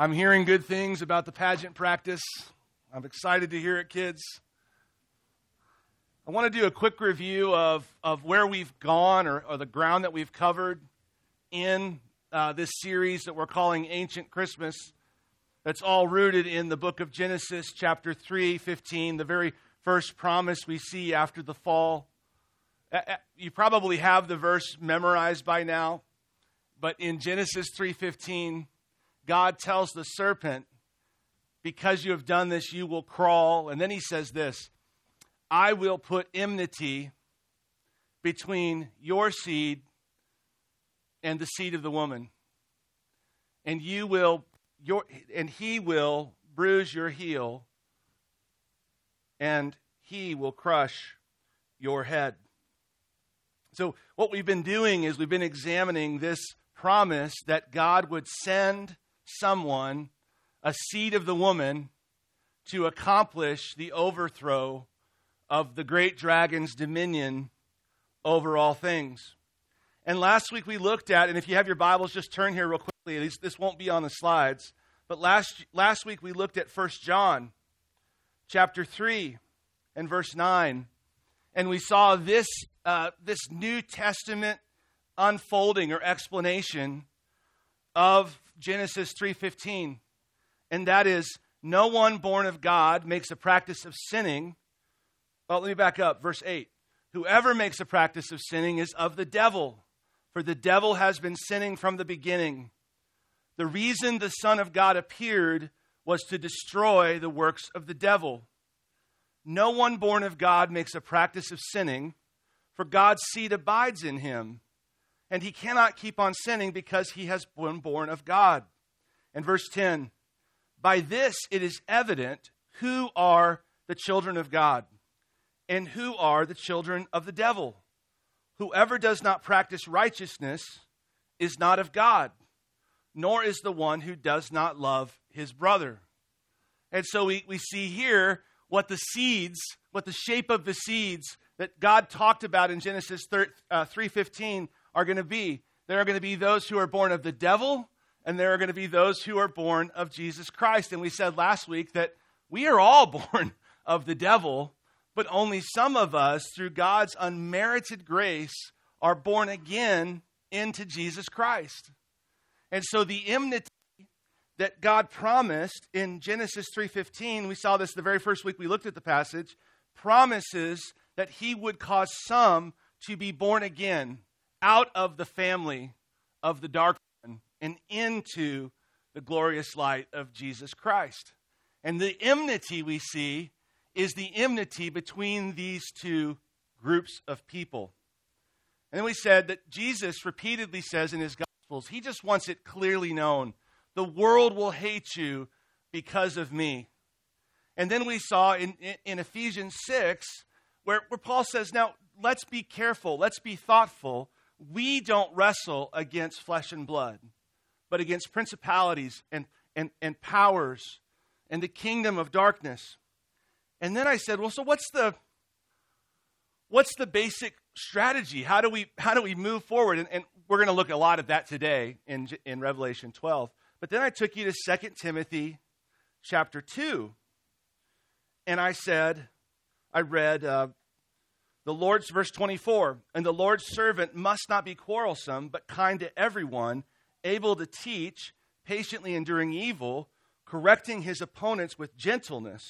I'm hearing good things about the pageant practice. I'm excited to hear it, kids. I want to do a quick review of, of where we've gone or, or the ground that we've covered in uh, this series that we're calling Ancient Christmas. That's all rooted in the book of Genesis, chapter 3, 15, the very first promise we see after the fall. You probably have the verse memorized by now, but in Genesis 3:15, God tells the serpent, "Because you have done this, you will crawl." And then he says this, "I will put enmity between your seed and the seed of the woman, and you will your and he will bruise your heel, and he will crush your head." So, what we've been doing is we've been examining this promise that God would send someone, a seed of the woman, to accomplish the overthrow of the great dragon's dominion over all things. And last week we looked at, and if you have your Bibles, just turn here real quickly. This, won't be on the slides. But last, last week we looked at 1 John chapter 3 and verse 9. And we saw this, uh, this New Testament unfolding or explanation of Genesis 3:15. And that is no one born of God makes a practice of sinning. Well, let me back up verse 8. Whoever makes a practice of sinning is of the devil, for the devil has been sinning from the beginning. The reason the Son of God appeared was to destroy the works of the devil. No one born of God makes a practice of sinning, for God's seed abides in him and he cannot keep on sinning because he has been born of God. And verse 10 By this it is evident who are the children of God and who are the children of the devil. Whoever does not practice righteousness is not of God, nor is the one who does not love his brother. And so we, we see here what the seeds, what the shape of the seeds that God talked about in Genesis 3, uh, 3.15 are going to be. There are going to be those who are born of the devil, and there are going to be those who are born of Jesus Christ. And we said last week that we are all born of the devil, but only some of us, through God's unmerited grace, are born again into Jesus Christ. And so the enmity that God promised in Genesis 3:15, we saw this the very first week we looked at the passage, promises that he would cause some to be born again out of the family of the dark one and into the glorious light of Jesus Christ. And the enmity we see is the enmity between these two groups of people. And then we said that Jesus repeatedly says in his Gospels, he just wants it clearly known the world will hate you because of me. And then we saw in, in Ephesians 6 where, where Paul says, now let's be careful, let's be thoughtful we don't wrestle against flesh and blood, but against principalities and, and, and powers and the kingdom of darkness. And then I said, well, so what's the what's the basic strategy? How do we how do we move forward? And, and we're going to look a lot at that today in in Revelation 12. But then I took you to 2 Timothy chapter 2. And I said, I read uh, the Lord's, verse 24, and the Lord's servant must not be quarrelsome, but kind to everyone, able to teach, patiently enduring evil, correcting his opponents with gentleness.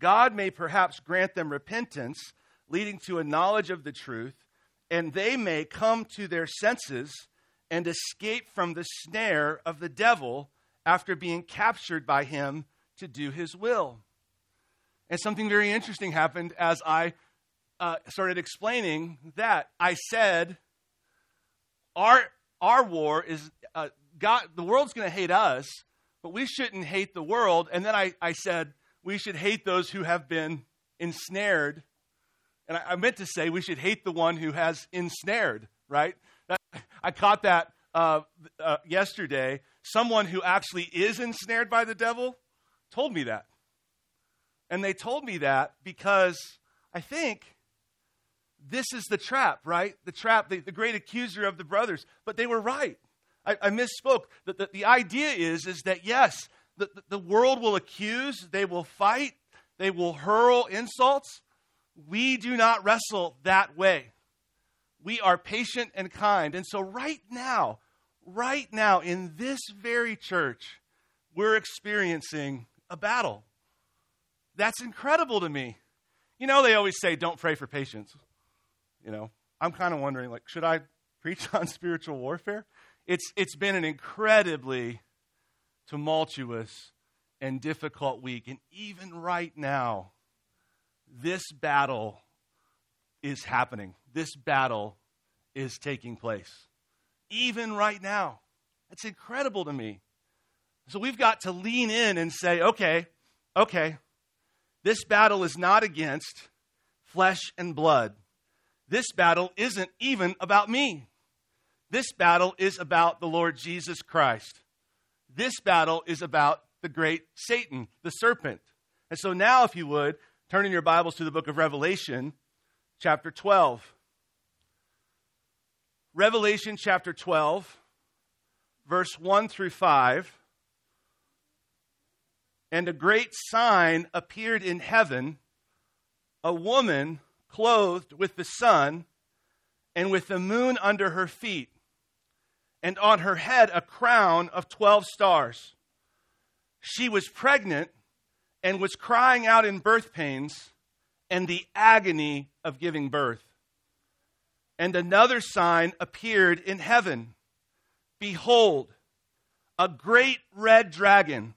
God may perhaps grant them repentance, leading to a knowledge of the truth, and they may come to their senses and escape from the snare of the devil after being captured by him to do his will. And something very interesting happened as I uh, started explaining that, I said, our, our war is, uh, God, the world's going to hate us, but we shouldn't hate the world. And then I, I said, we should hate those who have been ensnared. And I, I meant to say, we should hate the one who has ensnared, right? That, I caught that uh, uh, yesterday. Someone who actually is ensnared by the devil told me that. And they told me that because I think this is the trap, right? The trap, the, the great accuser of the brothers. But they were right. I, I misspoke. The, the, the, idea is, is that yes, the, the world will accuse, they will fight, they will hurl insults. We do not wrestle that way. We are patient and kind. And so, right now, right now, in this very church, we're experiencing a battle. That's incredible to me. You know, they always say, don't pray for patience. You know, I'm kind of wondering, like, should I preach on spiritual warfare? It's, it's been an incredibly tumultuous and difficult week. And even right now, this battle is happening. This battle is taking place. Even right now. It's incredible to me. So we've got to lean in and say, okay, okay, this battle is not against flesh and blood. This battle isn't even about me. This battle is about the Lord Jesus Christ. This battle is about the great Satan, the serpent. And so now, if you would, turn in your Bibles to the book of Revelation, chapter 12. Revelation chapter 12, verse 1 through 5. And a great sign appeared in heaven a woman clothed with the sun and with the moon under her feet, and on her head a crown of 12 stars. She was pregnant and was crying out in birth pains and the agony of giving birth. And another sign appeared in heaven Behold, a great red dragon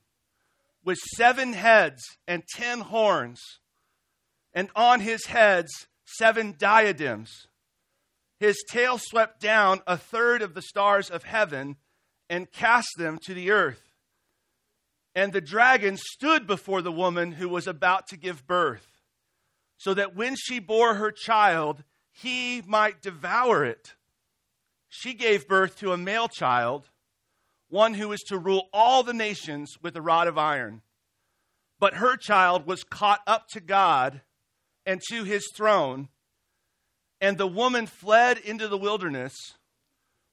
with seven heads and ten horns, and on his heads seven diadems. His tail swept down a third of the stars of heaven and cast them to the earth. And the dragon stood before the woman who was about to give birth, so that when she bore her child, he might devour it. She gave birth to a male child, one who is to rule all the nations with a rod of iron. But her child was caught up to God and to his throne, and the woman fled into the wilderness,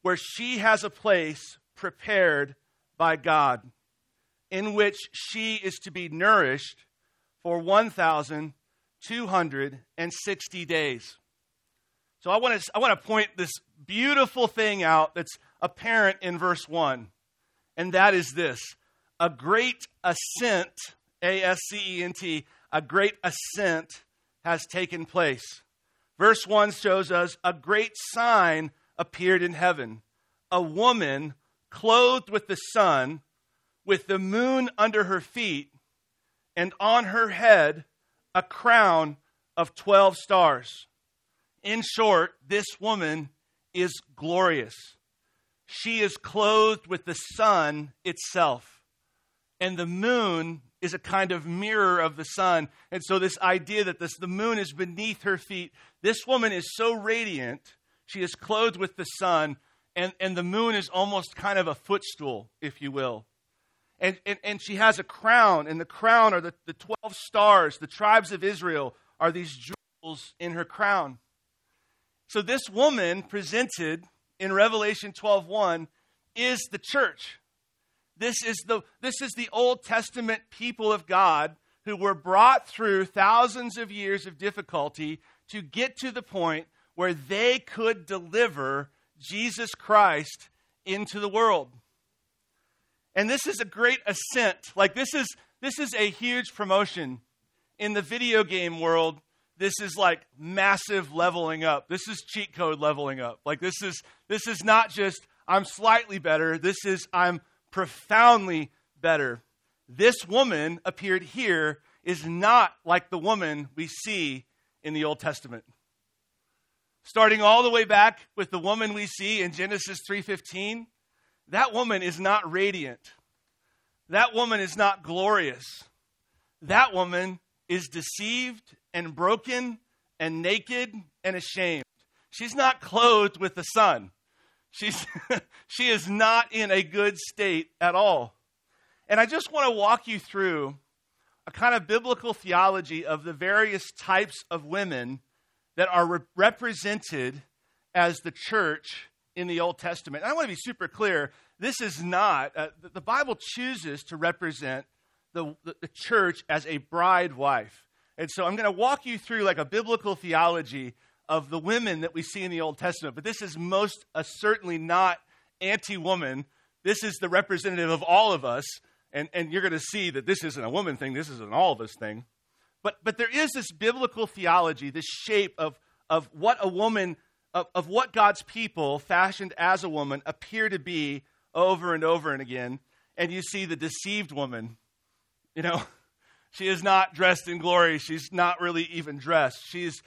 where she has a place prepared by God in which she is to be nourished for 1,260 days. So I want to I want to point this beautiful thing out that's apparent in verse 1. And that is this. A great ascent, A S C E N T, a great ascent has taken place. Verse 1 shows us a great sign appeared in heaven. A woman clothed with the sun with the moon under her feet, and on her head a crown of 12 stars. In short, this woman is glorious. She is clothed with the sun itself, and the moon is a kind of mirror of the sun. And so, this idea that this, the moon is beneath her feet, this woman is so radiant, she is clothed with the sun, and, and the moon is almost kind of a footstool, if you will. And, and, and she has a crown, and the crown are the, the 12 stars. The tribes of Israel are these jewels in her crown. So this woman presented in Revelation 12:1 is the church. This is the this is the Old Testament people of God who were brought through thousands of years of difficulty to get to the point where they could deliver Jesus Christ into the world. And this is a great ascent. Like this is this is a huge promotion. In the video game world, this is like massive leveling up. This is cheat code leveling up. Like this is this is not just I'm slightly better. This is I'm profoundly better. This woman appeared here is not like the woman we see in the Old Testament. Starting all the way back with the woman we see in Genesis 3:15, that woman is not radiant. That woman is not glorious. That woman is deceived and broken and naked and ashamed. She's not clothed with the sun. She's, she is not in a good state at all. And I just want to walk you through a kind of biblical theology of the various types of women that are re- represented as the church in the Old Testament. And I want to be super clear this is not, uh, the Bible chooses to represent the, the, the church as a bride wife. And so I'm going to walk you through like a biblical theology of the women that we see in the Old Testament. But this is most uh, certainly not anti woman. This is the representative of all of us. And, and you're going to see that this isn't a woman thing, this is an all of us thing. But, but there is this biblical theology, this shape of, of what a woman, of, of what God's people, fashioned as a woman, appear to be over and over and again. And you see the deceived woman. You know, she is not dressed in glory. She's not really even dressed. She's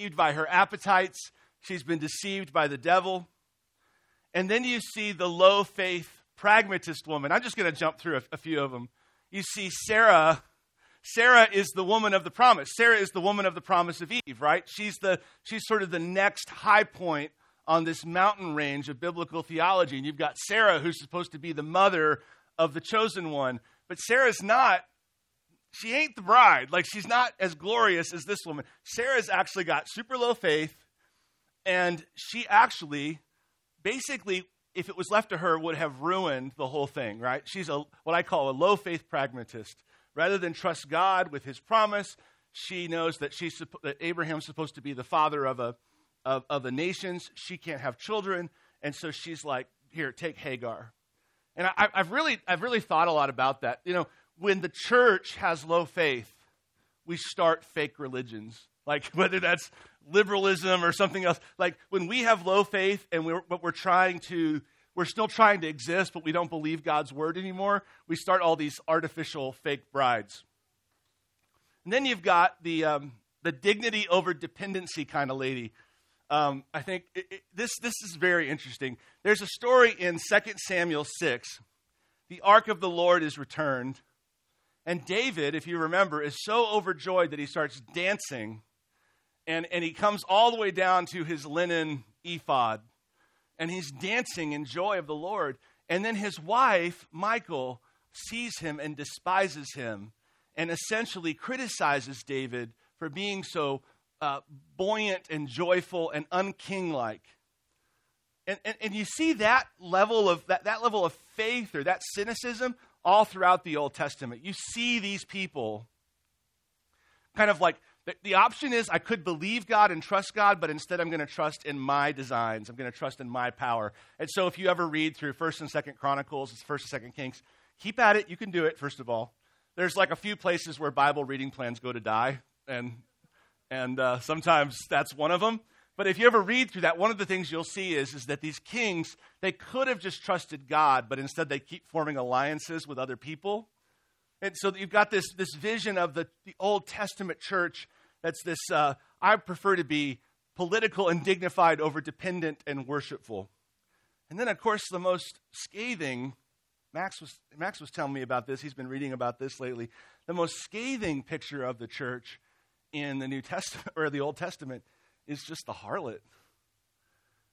deceived by her appetites. She's been deceived by the devil. And then you see the low faith pragmatist woman. I'm just going to jump through a, a few of them. You see Sarah Sarah is the woman of the promise. Sarah is the woman of the promise of Eve, right? She's, the, she's sort of the next high point on this mountain range of biblical theology. And you've got Sarah, who's supposed to be the mother of the chosen one. But Sarah's not, she ain't the bride. Like, she's not as glorious as this woman. Sarah's actually got super low faith, and she actually, basically, if it was left to her, would have ruined the whole thing, right? She's a, what I call a low faith pragmatist. Rather than trust God with his promise, she knows that, she's, that Abraham's supposed to be the father of, a, of, of the nations. She can't have children. And so she's like, here, take Hagar. And I, I've, really, I've really thought a lot about that. You know, when the church has low faith, we start fake religions. Like whether that's liberalism or something else. Like when we have low faith and we're, but we're trying to we're still trying to exist, but we don't believe God's word anymore, we start all these artificial fake brides. And then you've got the, um, the dignity over dependency kind of lady. Um, I think it, it, this, this is very interesting. There's a story in 2 Samuel 6. The ark of the Lord is returned. And David, if you remember, is so overjoyed that he starts dancing. And, and he comes all the way down to his linen ephod and he's dancing in joy of the Lord. And then his wife, Michal, sees him and despises him and essentially criticizes David for being so uh, buoyant and joyful and unkinglike. And, and, and you see that level of that, that level of faith or that cynicism all throughout the Old Testament. You see these people kind of like the, the option is I could believe God and trust God, but instead I'm going to trust in my designs. I'm going to trust in my power. And so if you ever read through 1st and 2nd Chronicles, 1st and 2nd Kings, keep at it. You can do it, first of all. There's like a few places where Bible reading plans go to die, and, and uh, sometimes that's one of them. But if you ever read through that, one of the things you'll see is, is that these kings, they could have just trusted God, but instead they keep forming alliances with other people. And so you've got this, this vision of the, the Old Testament church that's this, uh, I prefer to be political and dignified over dependent and worshipful. And then, of course, the most scathing, Max was, Max was telling me about this, he's been reading about this lately. The most scathing picture of the church in the New Testament or the Old Testament is just the harlot.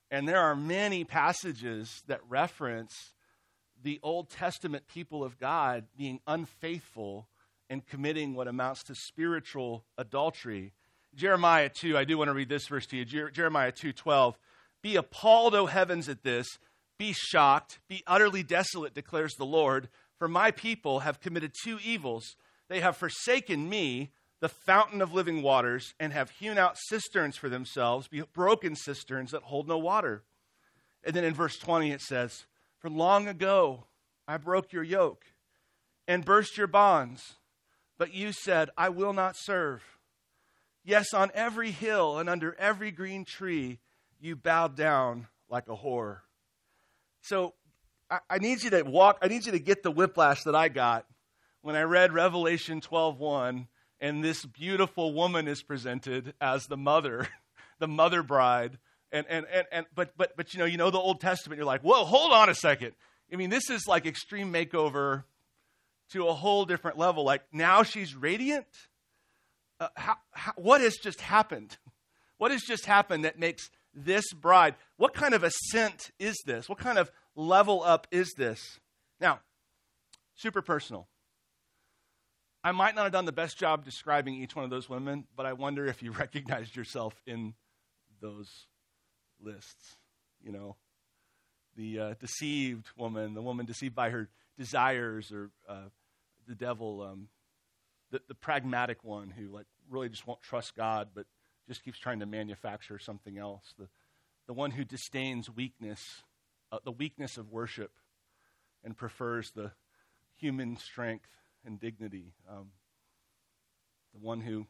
And there are many passages that reference the Old Testament people of God being unfaithful and committing what amounts to spiritual adultery. Jeremiah 2, I do want to read this verse to you. Jer- Jeremiah 2:12. Be appalled, O heavens, at this. Be shocked, be utterly desolate, declares the Lord, for my people have committed two evils. They have forsaken me, the fountain of living waters, and have hewn out cisterns for themselves, broken cisterns that hold no water. And then in verse 20 it says, For long ago I broke your yoke and burst your bonds. But you said, I will not serve. Yes, on every hill and under every green tree, you bowed down like a whore. So I, I need you to walk, I need you to get the whiplash that I got when I read Revelation 12:1 and this beautiful woman is presented as the mother, the mother bride. And, and, and, and but, but, but you know, you know the Old Testament, you're like, whoa, hold on a second. I mean, this is like extreme makeover to a whole different level. Like now she's radiant. Uh, how, how, what has just happened? What has just happened that makes this bride? What kind of ascent is this? What kind of level up is this? Now, super personal. I might not have done the best job describing each one of those women, but I wonder if you recognized yourself in those lists. You know, the uh, deceived woman, the woman deceived by her desires, or uh, the devil, um, the, the pragmatic one who like really just won't trust God, but just keeps trying to manufacture something else. The, the one who disdains weakness, uh, the weakness of worship, and prefers the human strength and dignity. Um, the one who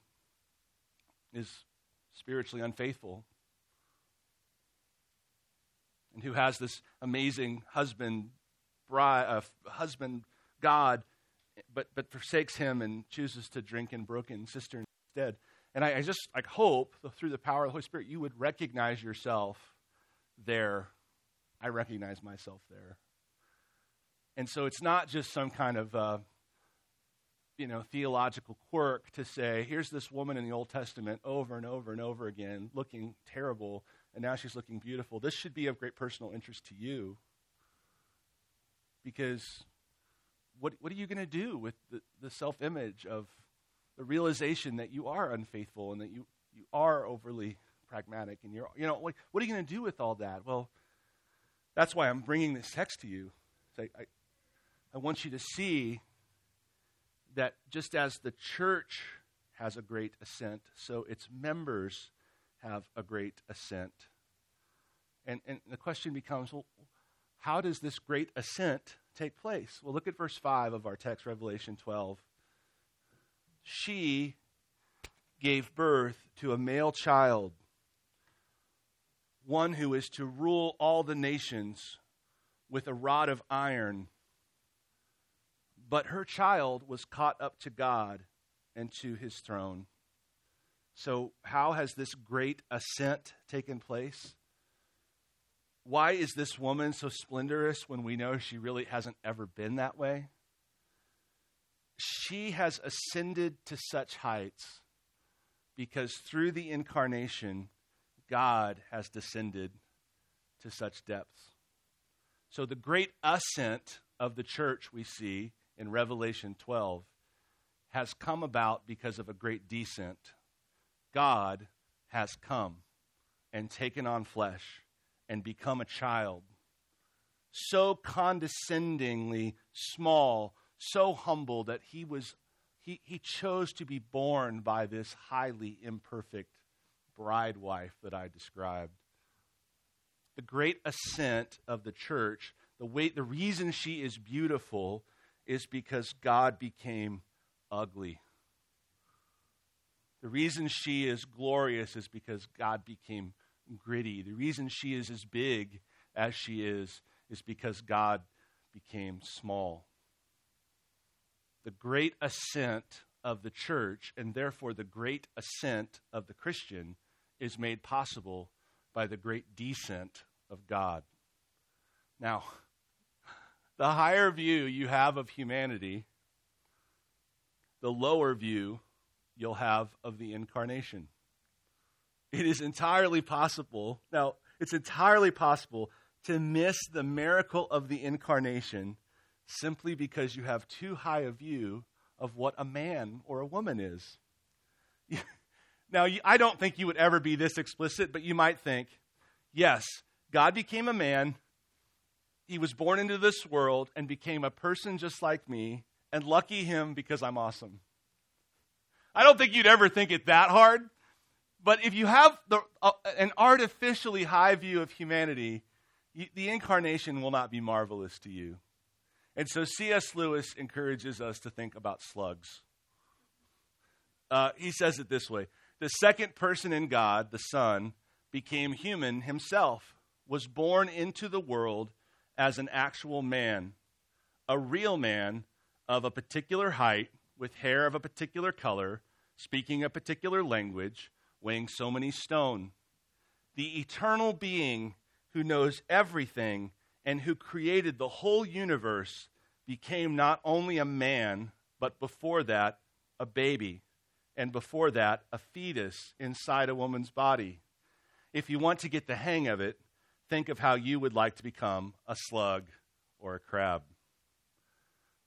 is spiritually unfaithful and who has this amazing husband, bride, uh, husband God, but, but forsakes him and chooses to drink in broken cisterns instead. And I, I just I hope through the power of the Holy Spirit you would recognize yourself there. I recognize myself there. And so it's not just some kind of uh, you know theological quirk to say here's this woman in the Old Testament over and over and over again looking terrible and now she's looking beautiful. This should be of great personal interest to you because what, what are you going to do with the, the self image of the realization that you are unfaithful and that you, you are overly pragmatic and you're, you know, like, what are you going to do with all that? Well, that's why I'm bringing this text to you. I, I, I want you to see that just as the church has a great ascent, so its members have a great ascent. And, and the question becomes well, how does this great ascent take place? Well, look at verse 5 of our text, Revelation 12 she gave birth to a male child, one who is to rule all the nations with a rod of iron. But her child was caught up to God and to his throne. So, how has this great ascent taken place? Why is this woman so splendorous when we know she really hasn't ever been that way? she has ascended to such heights because through the incarnation, God has descended to such depths. So the great ascent of the church we see in Revelation 12 has come about because of a great descent. God has come and taken on flesh and become a child. So condescendingly small so humble that he was he, he chose to be born by this highly imperfect bride wife that I described. The great ascent of the church, the way the reason she is beautiful is because God became ugly. The reason she is glorious is because God became gritty. The reason she is as big as she is is because God became small the great ascent of the church, and therefore the great ascent of the Christian, is made possible by the great descent of God. Now, the higher view you have of humanity, the lower view you'll have of the incarnation. It is entirely possible, now, it's entirely possible to miss the miracle of the incarnation simply because you have too high a view of what a man or a woman is. now, I don't think you would ever be this explicit, but you might think, yes, God became a man, he was born into this world and became a person just like me, and lucky him because I'm awesome. I don't think you'd ever think it that hard, but if you have the, uh, an artificially high view of humanity, the incarnation will not be marvelous to you. And so C.S. Lewis encourages us to think about slugs. Uh, he says it this way The second person in God, the Son, became human himself, was born into the world as an actual man, a real man of a particular height, with hair of a particular color, speaking a particular language, weighing so many stone. The eternal being who knows everything and who created the whole universe became not only a man, but before that, a baby, and before that, a fetus inside a woman's body. If you want to get the hang of it, think of how you would like to become a slug or a crab.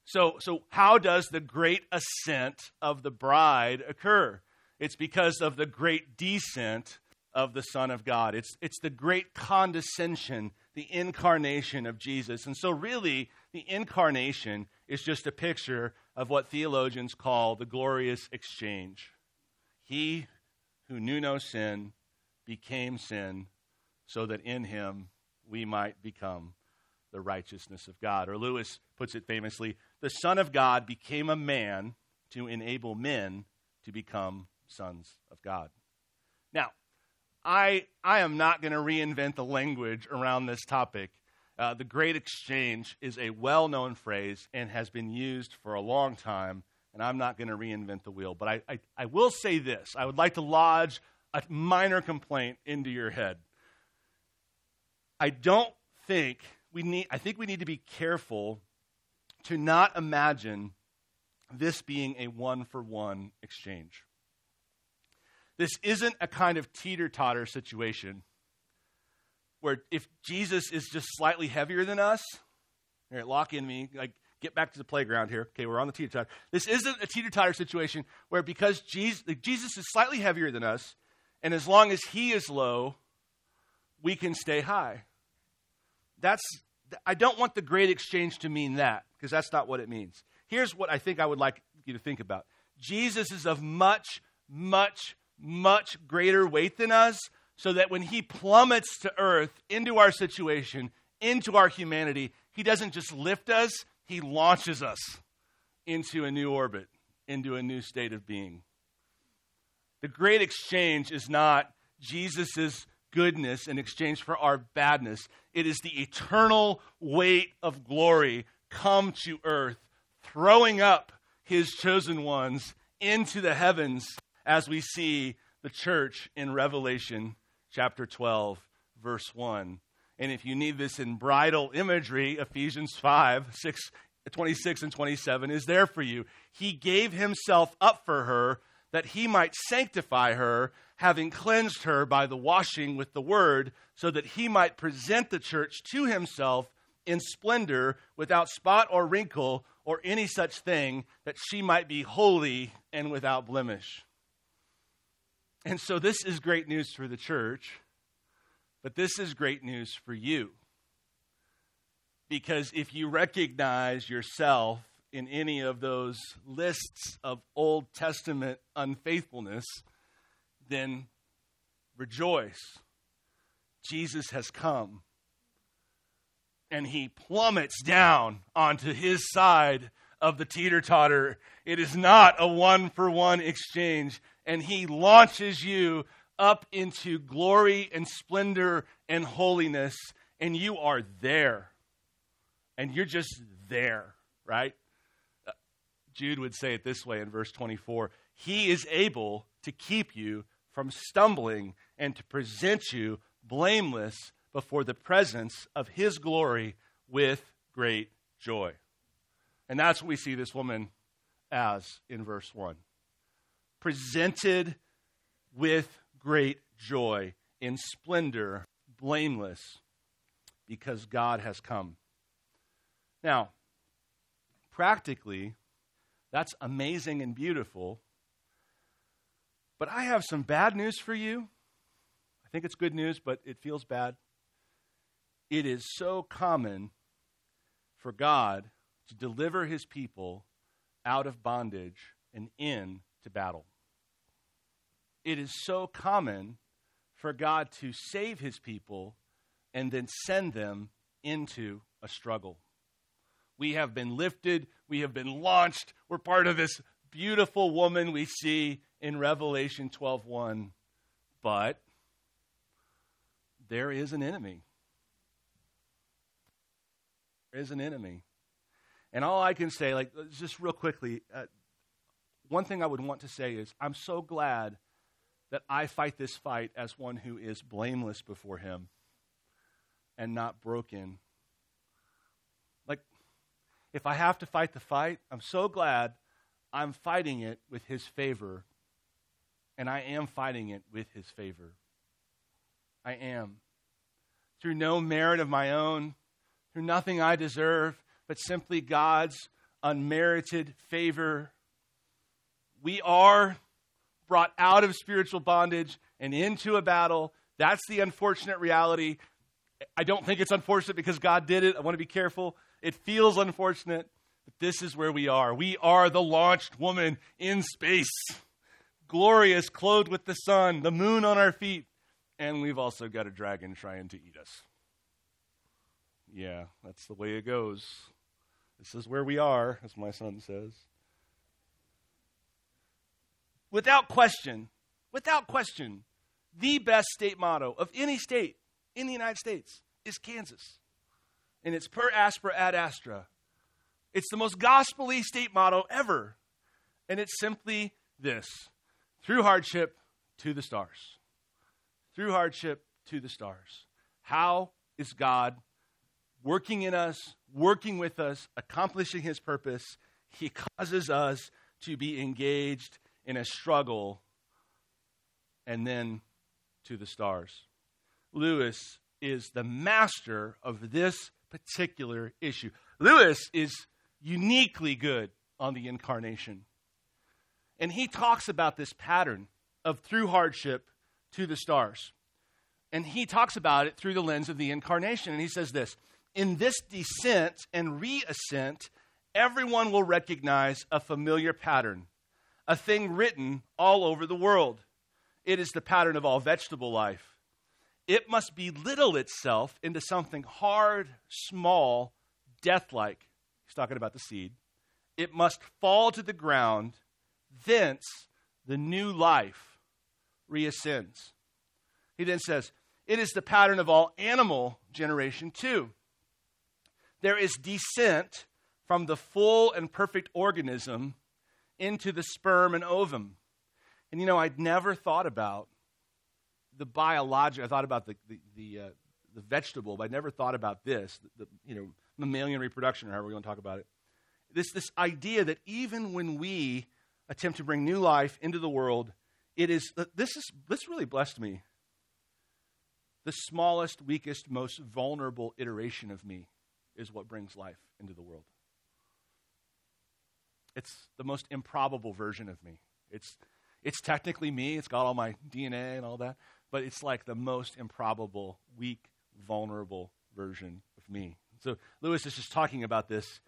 So, so how does the great ascent of the bride occur? It's because of the great descent of the Son of God. It's, it's the great condescension the incarnation of Jesus. And so, really, the incarnation is just a picture of what theologians call the glorious exchange. He who knew no sin became sin so that in him we might become the righteousness of God. Or Lewis puts it famously the Son of God became a man to enable men to become sons of God. Now, I, I am not going to reinvent the language around this topic. Uh, the Great Exchange is a well known phrase and has been used for a long time, and I'm not going to reinvent the wheel. But I, I, I will say this I would like to lodge a minor complaint into your head. I don't think we need, I think we need to be careful to not imagine this being a one for one exchange. This isn't a kind of teeter totter situation where if Jesus is just slightly heavier than us, here, lock in me, like get back to the playground here. Okay, we're on the teeter totter. This isn't a teeter totter situation where because Jesus, Jesus is slightly heavier than us, and as long as he is low, we can stay high. That's I don't want the great exchange to mean that because that's not what it means. Here's what I think I would like you to think about. Jesus is of much, much, much greater weight than us, so that when he plummets to earth into our situation, into our humanity, he doesn't just lift us, he launches us into a new orbit, into a new state of being. The great exchange is not Jesus' goodness in exchange for our badness. It is the eternal weight of glory come to earth, throwing up his chosen ones into the heavens as we see the church in Revelation chapter 12, verse 1. And if you need this in bridal imagery, Ephesians 5, 6, 26 and 27 is there for you. He gave himself up for her that he might sanctify her, having cleansed her by the washing with the word, so that he might present the church to himself in splendor, without spot or wrinkle or any such thing, that she might be holy and without blemish. And so this is great news for the church, but this is great news for you. Because if you recognize yourself in any of those lists of Old Testament unfaithfulness, then rejoice. Jesus has come. And he plummets down onto his side of the teeter totter. It is not a one for one exchange and he launches you up into glory and splendor and holiness, and you are there. And you're just there, right? Uh, Jude would say it this way in verse 24 He is able to keep you from stumbling and to present you blameless before the presence of His glory with great joy. And that's what we see this woman as in verse 1 presented with great joy in splendor, blameless, because God has come. Now, practically, that's amazing and beautiful. But I have some bad news for you. I think it's good news, but it feels bad. It is so common for God to deliver his people out of bondage and in to battle it is so common for God to save his people and then send them into a struggle. We have been lifted, we have been launched. We're part of this beautiful woman we see in Revelation 12:1. But there is an enemy. There is an enemy. And all I can say, like, just real quickly, uh, one thing I would want to say is I'm so glad that I fight this fight as one who is blameless before Him and not broken. Like, if I have to fight the fight, I'm so glad I'm fighting it with His favor. And I am fighting it with His favor. I am. Through no merit of my own, through nothing I deserve, but simply God's unmerited favor. We are brought out of spiritual bondage and into a battle. That's the unfortunate reality. I don't think it's unfortunate because God did it. I want to be careful. It feels unfortunate, but this is where we are. We are the launched woman in space, glorious, clothed with the sun, the moon on our feet, and we've also got a dragon trying to eat us. Yeah, that's the way it goes. This is where we are, as my son says. Without question, without question, the best state motto of any state in the United States is Kansas. And it's per aspera ad astra. It's the most gospelly state motto ever. And it's simply this through hardship to the stars. Through hardship to the stars. How is God working in us, working with us, accomplishing his purpose? He causes us to be engaged in a struggle and then to the stars. Lewis is the master of this particular issue. Lewis is uniquely good on the incarnation. And he talks about this pattern of through hardship to the stars. And he talks about it through the lens of the incarnation. And he says this In this descent and reascent, everyone will recognize a familiar pattern, a thing written all over the world. It is the pattern of all vegetable life. It must belittle itself into something hard, small, death like. He's talking about the seed. It must fall to the ground. Thence, the new life reascends. He then says, It is the pattern of all animal generation, too. There is descent from the full and perfect organism into the sperm and ovum. And you know, I'd never thought about the biological, I thought about the, the, the, uh, the vegetable, but I never thought about this, the, the, you know, mammalian reproduction, or however we want to talk about it. This, this idea that even when we attempt to bring new life into the world, it is, uh, this is, this really blessed me. The smallest, weakest, most vulnerable iteration of me is what brings life into the world. It's the most improbable version of me. It's it's technically me, it's got all my DNA and all that, but it's like the most improbable, weak, vulnerable version of me. So Lewis is just talking about this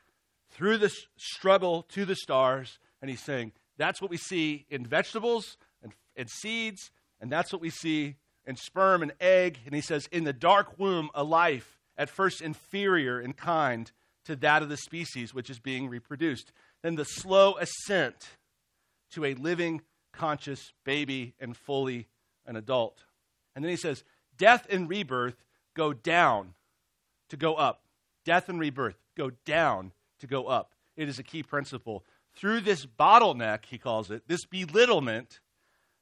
through this struggle to the stars, and he's saying that's what we see in vegetables and, and seeds, and that's what we see in sperm and egg. And he says, in the dark womb, a life at first inferior in kind to that of the species which is being reproduced. Then the slow ascent to a living conscious baby and fully an adult. And then he says, death and rebirth go down to go up. Death and rebirth go down to go up. It is a key principle. Through this bottleneck, he calls it, this belittlement,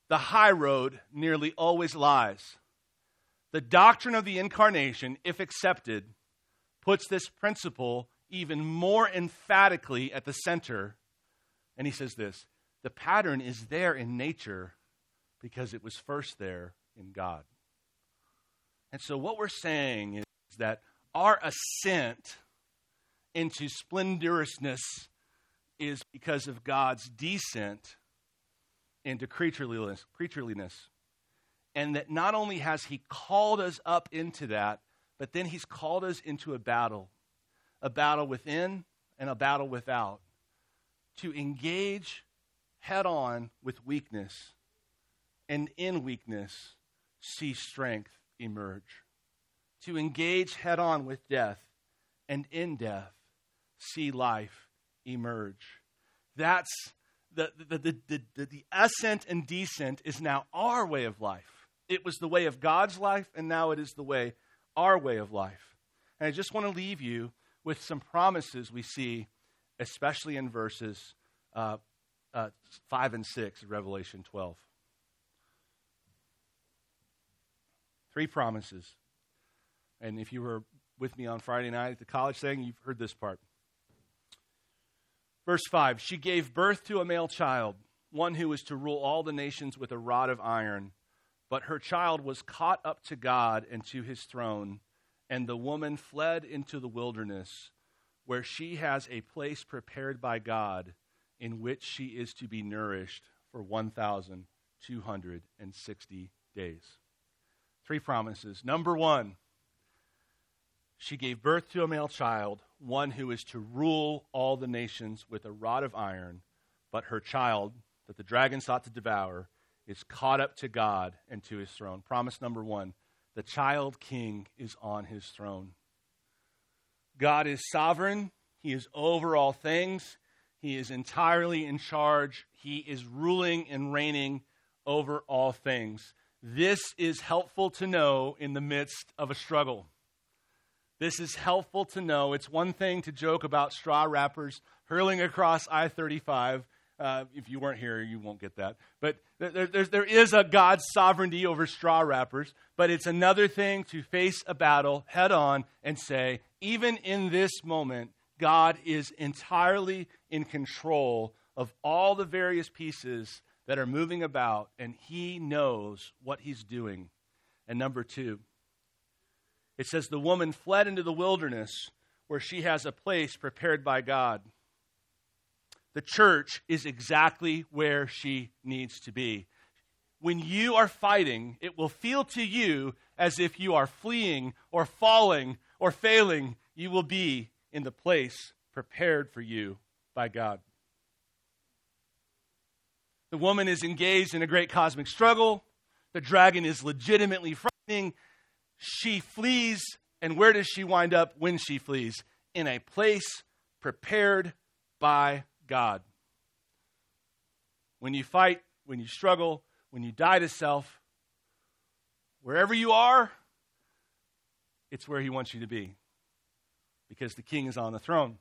the high road nearly always lies. The doctrine of the incarnation, if accepted, puts this principle even more emphatically at the center. And he says this the pattern is there in nature because it was first there in God. And so, what we're saying is that our ascent into splendorousness is because of God's descent into creatureliness, creatureliness. And that not only has He called us up into that, but then He's called us into a battle a battle within and a battle without to engage head on with weakness, and in weakness, see strength emerge. To engage head on with death, and in death, see life emerge. That's the, the, the, the, the, ascent and descent is now our way of life. It was the way of God's life, and now it is the way, our way of life. And I just want to leave you with some promises we see, especially in verses uh, uh, 5 and 6 of Revelation 12. Three promises. And if you were with me on Friday night at the college thing, you've heard this part. Verse 5 She gave birth to a male child, one who was to rule all the nations with a rod of iron. But her child was caught up to God and to his throne, and the woman fled into the wilderness, where she has a place prepared by God in which she is to be nourished for 1,260 days. Three promises. Number one, she gave birth to a male child, one who is to rule all the nations with a rod of iron. But her child, that the dragon sought to devour, is caught up to God and to his throne. Promise number one the child king is on his throne. God is sovereign, he is over all things, he is entirely in charge, he is ruling and reigning over all things. This is helpful to know in the midst of a struggle. This is helpful to know. It's one thing to joke about straw wrappers hurling across I 35. Uh, if you weren't here, you won't get that. But there, there is a God's sovereignty over straw wrappers. But it's another thing to face a battle head on and say, even in this moment, God is entirely in control of all the various pieces that are moving about, and He knows what He's doing. And number two, it says, The woman fled into the wilderness where she has a place prepared by God. The church is exactly where she needs to be. When you are fighting, it will feel to you as if you are fleeing or falling or failing. You will be in the place prepared for you by God. The woman is engaged in a great cosmic struggle. The dragon is legitimately frightening. She flees, and where does she wind up when she flees? In a place prepared by God. When you fight, when you struggle, when you die to self, wherever you are, it's where He wants you to be because the King is on the throne.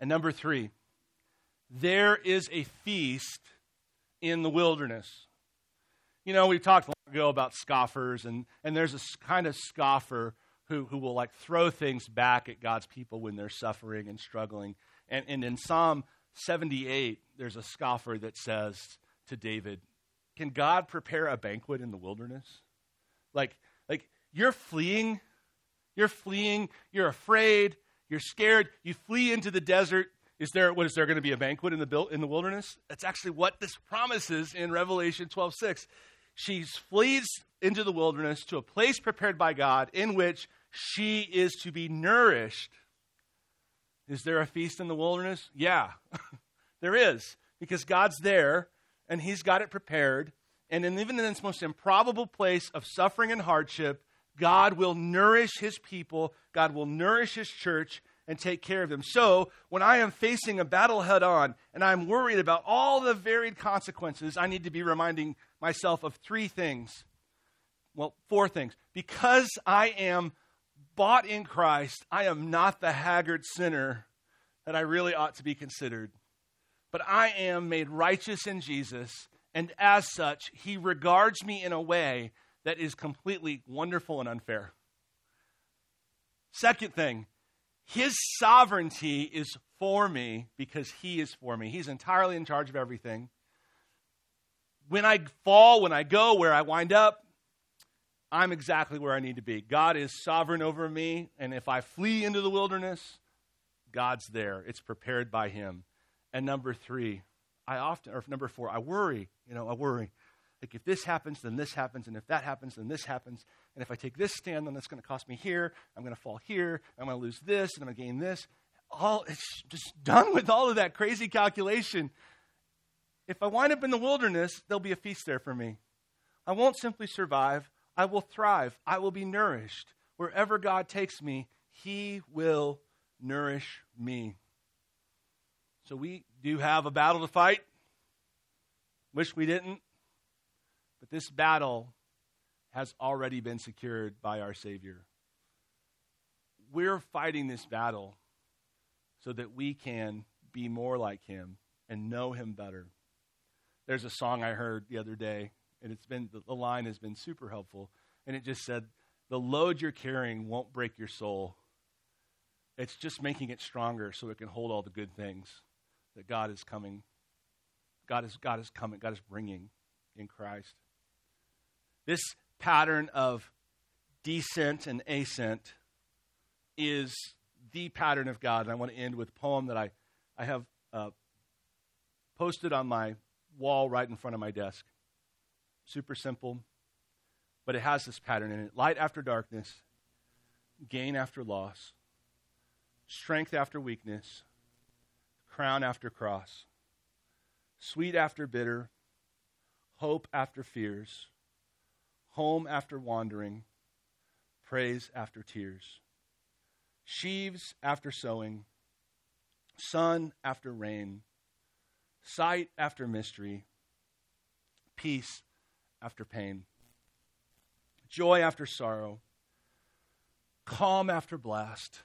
And number three, there is a feast in the wilderness. You know, we've talked ago about scoffers, and, and there's a kind of scoffer who, who will like throw things back at God's people when they're suffering and struggling. And, and in Psalm 78, there's a scoffer that says to David, Can God prepare a banquet in the wilderness? Like, like you're fleeing, you're fleeing, you're afraid, you're scared, you flee into the desert, is there, what, is there going to be a banquet in the, in the wilderness? That's actually what this promises in Revelation 12 6. She flees into the wilderness to a place prepared by God in which she is to be nourished. Is there a feast in the wilderness? Yeah, there is, because God's there and He's got it prepared. And in, even in this most improbable place of suffering and hardship, God will nourish His people, God will nourish His church, and take care of them. So, when I am facing a battle head on and I'm worried about all the varied consequences, I need to be reminding myself of three things. Well, four things. Because I am bought in Christ, I am not the haggard sinner that I really ought to be considered. But I am made righteous in Jesus, and as such, He regards me in a way that is completely wonderful and unfair. Second thing, his sovereignty is for me because He is for me. He's entirely in charge of everything. When I fall, when I go, where I wind up, I'm exactly where I need to be. God is sovereign over me, and if I flee into the wilderness, God's there. It's prepared by Him. And number three, I often, or number four, I worry. You know, I worry. Like if this happens, then this happens, and if that happens, then this happens. And if I take this stand, then that's going to cost me here. I'm going to fall here. I'm going to lose this, and I'm going to gain this. All it's just done with all of that crazy calculation. If I wind up in the wilderness, there'll be a feast there for me. I won't simply survive. I will thrive. I will be nourished. Wherever God takes me, He will nourish me. So we do have a battle to fight. Wish we didn't. But this battle has already been secured by our Savior. We're fighting this battle so that we can be more like Him and know Him better. There's a song I heard the other day, and it's been the line has been super helpful, and it just said, "The load you're carrying won't break your soul. It's just making it stronger so it can hold all the good things that God is coming. God is God is coming. God is bringing in Christ." This pattern of descent and ascent is the pattern of God. And I want to end with a poem that I, I have uh, posted on my wall right in front of my desk. Super simple, but it has this pattern in it light after darkness, gain after loss, strength after weakness, crown after cross, sweet after bitter, hope after fears, home after wandering, praise after tears, sheaves after sowing, sun after rain, sight after mystery, peace after pain, joy after sorrow, calm after blast,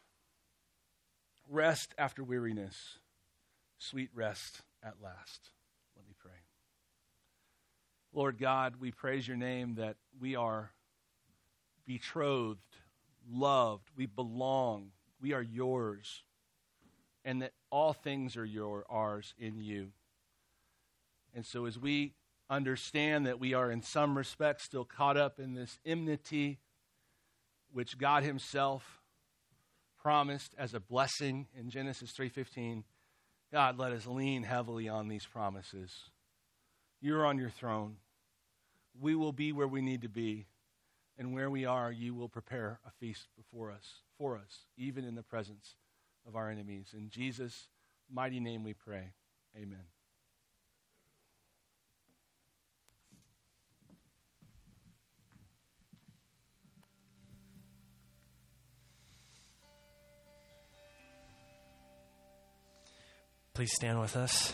rest after weariness, sweet rest at last. Let me pray. Lord God, we praise your name that we are betrothed, loved, we belong, we are yours, and that all things are your ours in you. And so as we understand that we are in some respects still caught up in this enmity which God himself promised as a blessing in Genesis 3:15 God let us lean heavily on these promises. You're on your throne. We will be where we need to be. And where we are you will prepare a feast before us for us even in the presence of our enemies. In Jesus mighty name we pray. Amen Please stand with us.